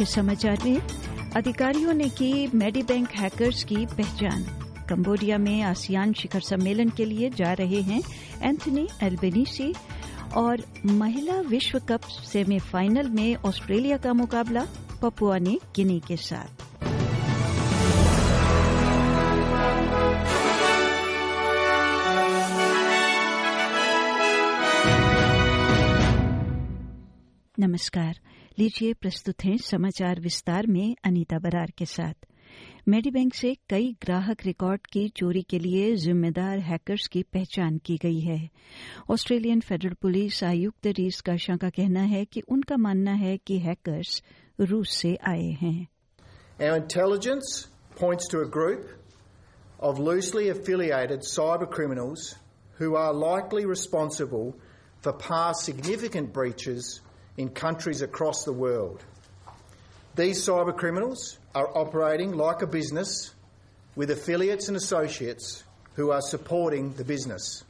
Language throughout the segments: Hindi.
मुख्य समाचार में, अधिकारियों ने की मेडी बैंक हैकर्स की पहचान। कंबोडिया में आसियान शिखर सम्मेलन के लिए जा रहे हैं एंथनी एल्बेनीसी और महिला विश्व कप सेमीफाइनल में ऑस्ट्रेलिया का मुकाबला पपुआ ने गिनी के साथ। नमस्कार। लीजिए प्रस्तुत हैं समाचार विस्तार में अनीता बरार के साथ। मेडीबैंक से कई ग्राहक रिकॉर्ड की चोरी के लिए जिम्मेदार हैकर्स की पहचान की गई है। ऑस्ट्रेलियन फेडरल पुलिस आयुक्त रीस काशा का कहना है कि उनका मानना है कि हैकर्स रूस से आए हैं। Our intelligence points to a group of loosely affiliated cyber criminals who are likely responsible for past significant breaches in countries across the world. These cyber criminals are operating like a business with affiliates and associates who are supporting the business.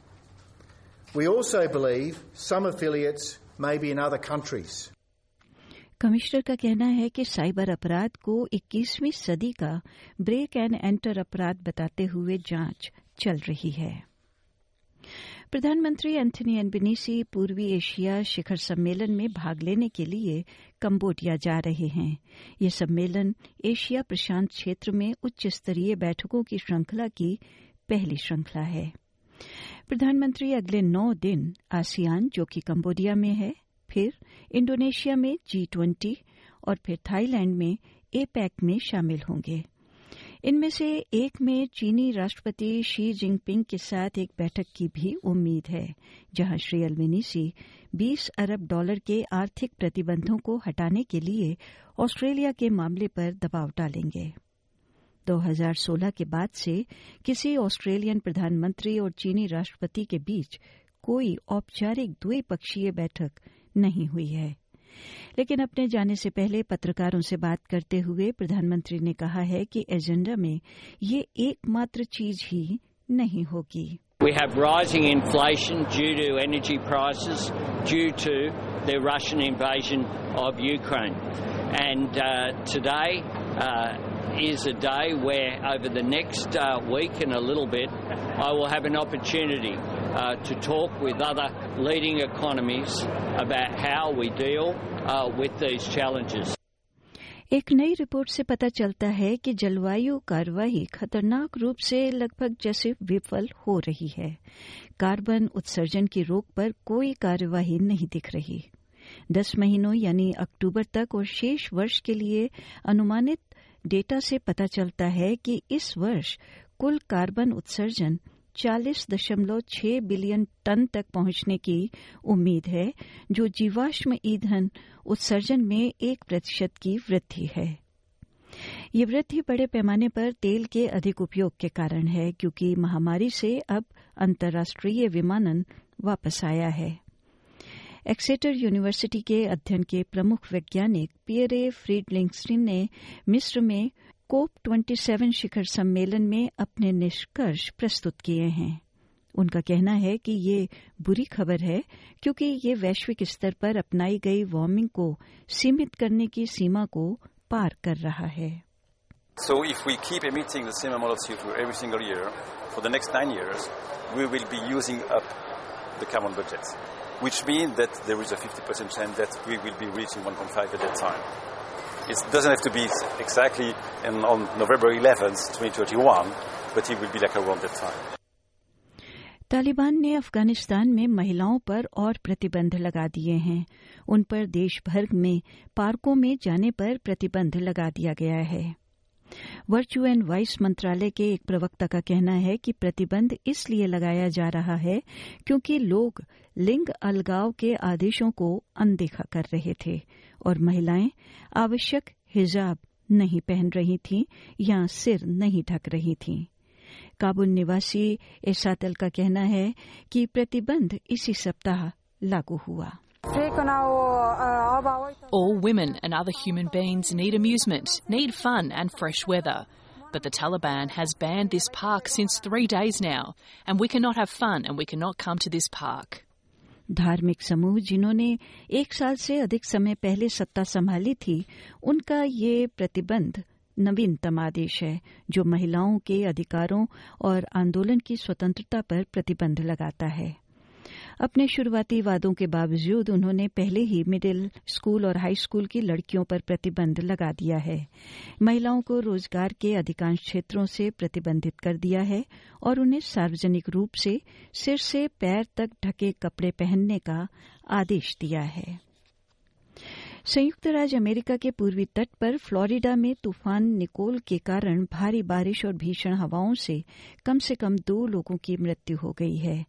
We also believe some affiliates may be in other countries. Commissioner का कहना है कि साइबर अपराध को 21वीं सदी का ब्रेक एंड एंटर अपराध बताते हुए जांच चल रही है प्रधानमंत्री एंथनी एनबिनीसी पूर्वी एशिया शिखर सम्मेलन में भाग लेने के लिए कंबोडिया जा रहे हैं। ये सम्मेलन एशिया प्रशांत क्षेत्र में उच्च स्तरीय बैठकों की श्रृंखला की पहली श्रृंखला है। प्रधानमंत्री अगले नौ दिन आसियान, जो कि कंबोडिया में है, फिर इंडोनेशिया में जी ट्वेंटी और फिर थाईलैंड में एपैक में शामिल होंगे। इनमें से एक में चीनी राष्ट्रपति शी जिनपिंग के साथ एक बैठक की भी उम्मीद है, जहाँ श्री अल्वेनीसी 20 अरब डॉलर के आर्थिक प्रतिबंधों को हटाने के लिए ऑस्ट्रेलिया के मामले पर दबाव डालेंगे। 2016 के बाद से किसी ऑस्ट्रेलियन प्रधानमंत्री और चीनी राष्ट्रपति के बीच कोई औपचारिक द्विपक्षीय बैठक नहीं हुई है। लेकिन अपने जाने से पहले पत्रकारों से बात करते हुए प्रधानमंत्री ने कहा है कि एजेंडा में ये एकमात्र चीज़ ही नहीं होगी We have rising inflation due to energy prices, due to the Russian invasion of Ukraine. And uh, today uh, is a day where, over the next uh, week and a little bit, I will have an opportunity uh, to talk with other leading economies about how we deal uh, with these challenges. एक नई रिपोर्ट से पता चलता है कि जलवायु कार्यवाही खतरनाक रूप से लगभग जैसे विफल हो रही है कार्बन उत्सर्जन की रोक पर कोई कार्यवाही नहीं दिख रही दस महीनों यानी अक्टूबर तक और शेष वर्ष के लिए अनुमानित डेटा से पता चलता है कि इस वर्ष कुल कार्बन उत्सर्जन 40.6 बिलियन टन तक पहुँचने की उम्मीद है, जो जीवाश्म ईंधन उत्सर्जन में एक प्रतिशत की वृद्धि है। ये वृद्धि बड़े पैमाने पर तेल के अधिक उपयोग के कारण है, क्योंकि महामारी से अब अंतर्राष्ट्रीय विमानन वापस आया है। एक्सेटर यूनिवर्सिटी के अध्ययन के प्रमुख वैज्ञानिक पियरे फ्रीडलिंगस्टीन ने मिस्र में कोप 27 शिखर सम्मेलन में अपने निष्कर्ष प्रस्तुत किए हैं उनका कहना है कि ये बुरी खबर है क्योंकि ये वैश्विक स्तर पर अपनाई गई वार्मिंग को सीमित करने की सीमा को पार कर रहा है So if we keep emitting the same amount of CO2 every single year for the next nine years, we will be using up the carbon budget, which means that there is a 50% chance that we will be reaching 1.5 at that time. It doesn't have to be exactly in, on November 11th, 2021, but it will be like around that time. Taliban ने अफ़गानिस्तान में महिलाओं पर और प्रतिबंध लगा दिए हैं। उन पर देश भर में पार्कों में जाने पर प्रतिबंध लगा दिया गया है। वर्चू एंड वाइस मंत्रालय के एक प्रवक्ता का कहना है कि प्रतिबंध इसलिए लगाया जा रहा है क्योंकि लोग लिंग अलगाव के आदेशों को अनदेखा कर रहे थे। और महिलाएँ आवश्यक हिजाब नहीं पहन रही थीं या सिर नहीं ढक रही थीं काबुल निवासी एसातल का कहना है कि प्रतिबंध इसी सप्ताह लागू हुआ All women and other human beings need amusement, need fun and fresh weather. But the Taliban has banned this park since three days now, and we cannot have fun and we cannot come to this park. धार्मिक समूह जिन्होंने एक साल से अधिक समय पहले सत्ता संभाली थी, उनका ये प्रतिबंध नवीनतम आदेश है, जो महिलाओं के अधिकारों और आंदोलन की स्वतंत्रता पर प्रतिबंध लगाता है। अपने शुरुआती वादों के बावजूद उन्होंने पहले ही मिडिल स्कूल और हाई स्कूल की लड़कियों पर प्रतिबंध लगा दिया है। महिलाओं को रोज़गार के अधिकांश क्षेत्रों से प्रतिबंधित कर दिया है और उन्हें सार्वजनिक रूप से सिर से पैर तक ढके कपड़े पहनने का आदेश दिया है। संयुक्त राज्य अमेरिका के पूर्वी तट पर फ्लोरिडा में तूफ़ान निकोल के कारण भारी बारिश और भीषण हवाओं से कम से कम दो लोगों की मृत्यु हो गई है।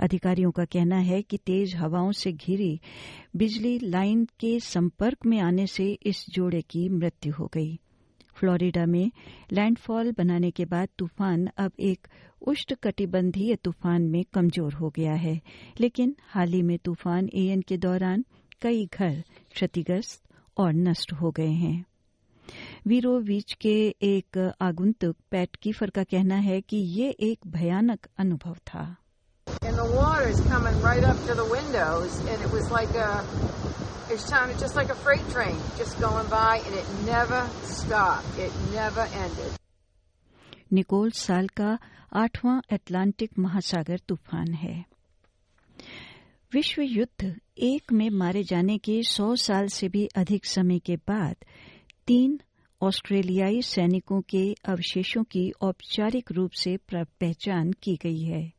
अधिकारियों का कहना है कि तेज हवाओं से घिरी बिजली लाइन के संपर्क में आने से इस जोड़े की मृत्यु हो गई। फ्लोरिडा में लैंडफॉल बनाने के बाद तूफ़ान अब एक उष्णकटिबंधीय तूफ़ान में कमज़ोर हो गया है, लेकिन हाल ही में तूफ़ान एएन के दौरान कई घर क्षतिग्रस्त और नष्ट हो गए हैं वीरो बीच के एक आगुंतुक पैट कीफर का कहना है कि ये एक भयानक अनुभव था And the water is coming right up to the windows, and it was like a, it sounded just like a freight train just going by, and it never stopped. It never ended. Nicole साल का आठवां अटलांटिक महासागर तूफ़ान है विश्व युद्ध एक में मारे जाने के सौ साल से भी अधिक समय के बाद तीन ऑस्ट्रेलियाई सैनिकों के अवशेषों की औपचारिक रूप से पहचान की गई है।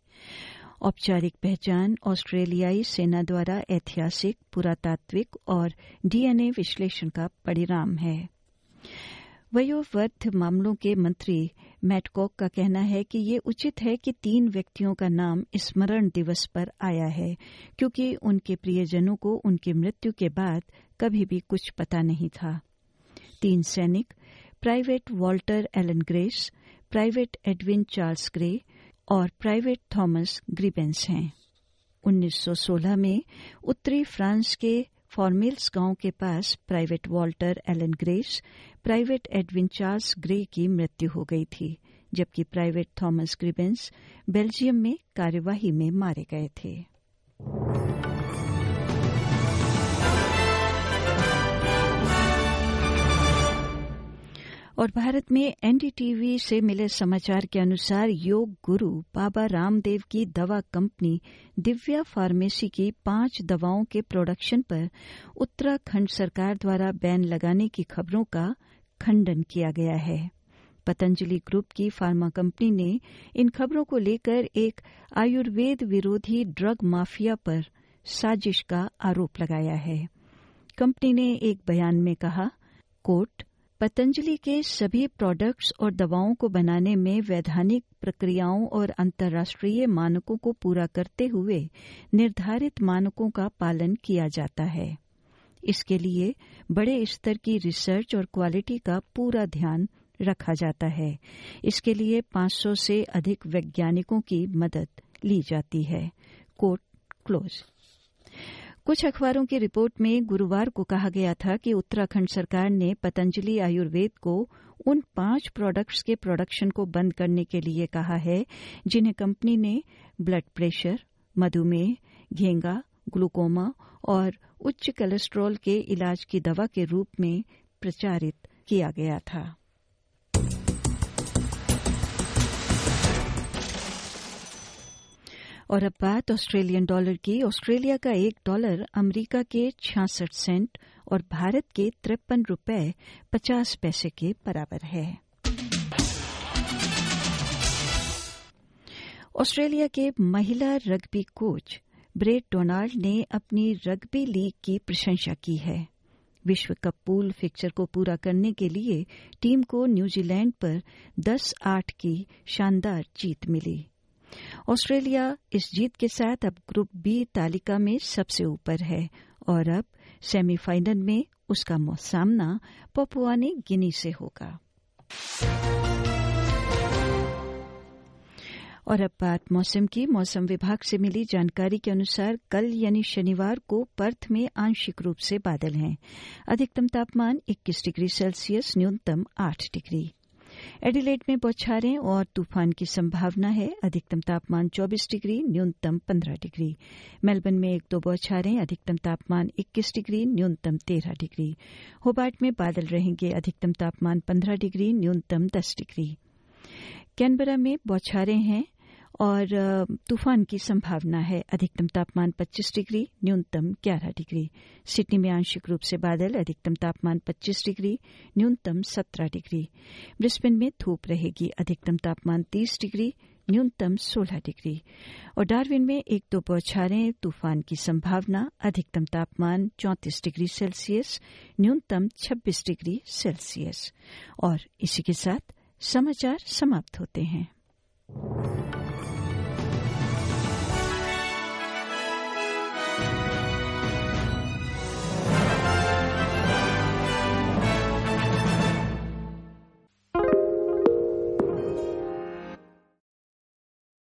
औपचारिक पहचान ऑस्ट्रेलियाई सेना द्वारा ऐतिहासिक, पुरातात्विक और डीएनए विश्लेषण का परिणाम है। वयोवर्ध मामलों के मंत्री मैटकॉक का कहना है कि ये उचित है कि तीन व्यक्तियों का नाम स्मरण दिवस पर आया है, क्योंकि उनके प्रियजनों को उनकी मृत्यु के बाद कभी भी कुछ पता नहीं था। तीन सैनिक, private Walter Allen Grace, private Edwin Charles Grey और प्राइवेट थॉमस ग्रीबेंस हैं। 1916 में उत्तरी फ्रांस के फॉर्मेल्स गाँव के पास private Walter Allen Grace, private Edwin Charles Grey की मृत्यु हो गई थी, जबकि प्राइवेट थॉमस ग्रिबेंस बेल्जियम में कार्यवाही में मारे गए थे। और भारत में एनडीटीवी से मिले समाचार के अनुसार योग गुरु बाबा रामदेव की दवा कंपनी दिव्या फार्मेसी की पाँच दवाओं के प्रोडक्शन पर उत्तराखंड सरकार द्वारा बैन लगाने की खबरों का खंडन किया गया है। पतंजलि ग्रुप की फार्मा कंपनी ने इन खबरों को लेकर एक आयुर्वेद विरोधी ड्रग माफिया पर साजिश का आरोप लगाया है। कंपनी ने एक बयान में कहा, कोर्ट पतंजलि के सभी प्रोडक्ट्स और दवाओं को बनाने में वैधानिक प्रक्रियाओं और अंतर्राष्ट्रीय मानकों को पूरा करते हुए निर्धारित मानकों का पालन किया जाता है। इसके लिए बड़े स्तर की रिसर्च और क्वालिटी का पूरा ध्यान रखा जाता है। इसके लिए 500 से अधिक वैज्ञानिकों की मदद ली जाती है। कोर्ट क्लोज कुछ अखबारों की रिपोर्ट में गुरुवार को कहा गया था कि उत्तराखंड सरकार ने पतंजलि आयुर्वेद को उन पाँच प्रोडक्ट्स के प्रोडक्शन को बंद करने के लिए कहा है, जिन्हें कंपनी ने ब्लड प्रेशर मधुमेह, घेंगा ग्लूकोमा और उच्च कोलेस्ट्रॉल के इलाज की दवा के रूप में प्रचारित किया गया था। और अब बात ऑस्ट्रेलियन डॉलर की। ऑस्ट्रेलिया का एक डॉलर अमरीका के छियासठ सेंट और भारत के तिरपन रुपए पचास पैसे के बराबर है। ऑस्ट्रेलिया के महिला रग्बी कोच ब्रेड डोनाल्ड ने अपनी रग्बी लीग की प्रशंसा की है। विश्व कप पूल फिक्चर को पूरा करने के लिए टीम को न्यूजीलैंड पर 10-8 की शानदार जीत मिली। ऑस्ट्रेलिया इस जीत के साथ अब ग्रुप बी तालिका में सबसे ऊपर है और अब सेमीफाइनल में उसका सामना पपुआ ने गिनी से होगा। और अब बात मौसम की। मौसम विभाग से मिली जानकारी के अनुसार कल यानी शनिवार को पर्थ में आंशिक रूप से बादल हैं। अधिकतम तापमान 21 डिग्री सेल्सियस, न्यूनतम 8 डिग्री। एडिलेट में बौछारें और तूफ़ान की संभावना है। अधिकतम तापमान 24 डिग्री, न्यूनतम 15 डिग्री। मेलबर्न में एक दो बौछारें, अधिकतम तापमान 21 डिग्री, न्यूनतम 13 डिग्री। होबार्ट में बादल रहेंगे, अधिकतम तापमान 15 डिग्री, न्यूनतम 10 डिग्री। कैनबरा में बौछारें हैं और तूफ़ान की संभावना है। अधिकतम तापमान 25 डिग्री, न्यूनतम 11 डिग्री। सिडनी में आंशिक रूप से बादल, अधिकतम तापमान 25 डिग्री, न्यूनतम 17 डिग्री। ब्रिस्बेन में धूप रहेगी, अधिकतम तापमान 30 डिग्री, न्यूनतम 16 डिग्री। और डार्विन में एक दो बौछारें, तूफ़ान की संभावना, अधिकतम तापमान 34 डिग्री सेल्सियस, न्यूनतम 26 डिग्री सेल्सियस। और इसी के साथ समाचार समाप्त होते हैं।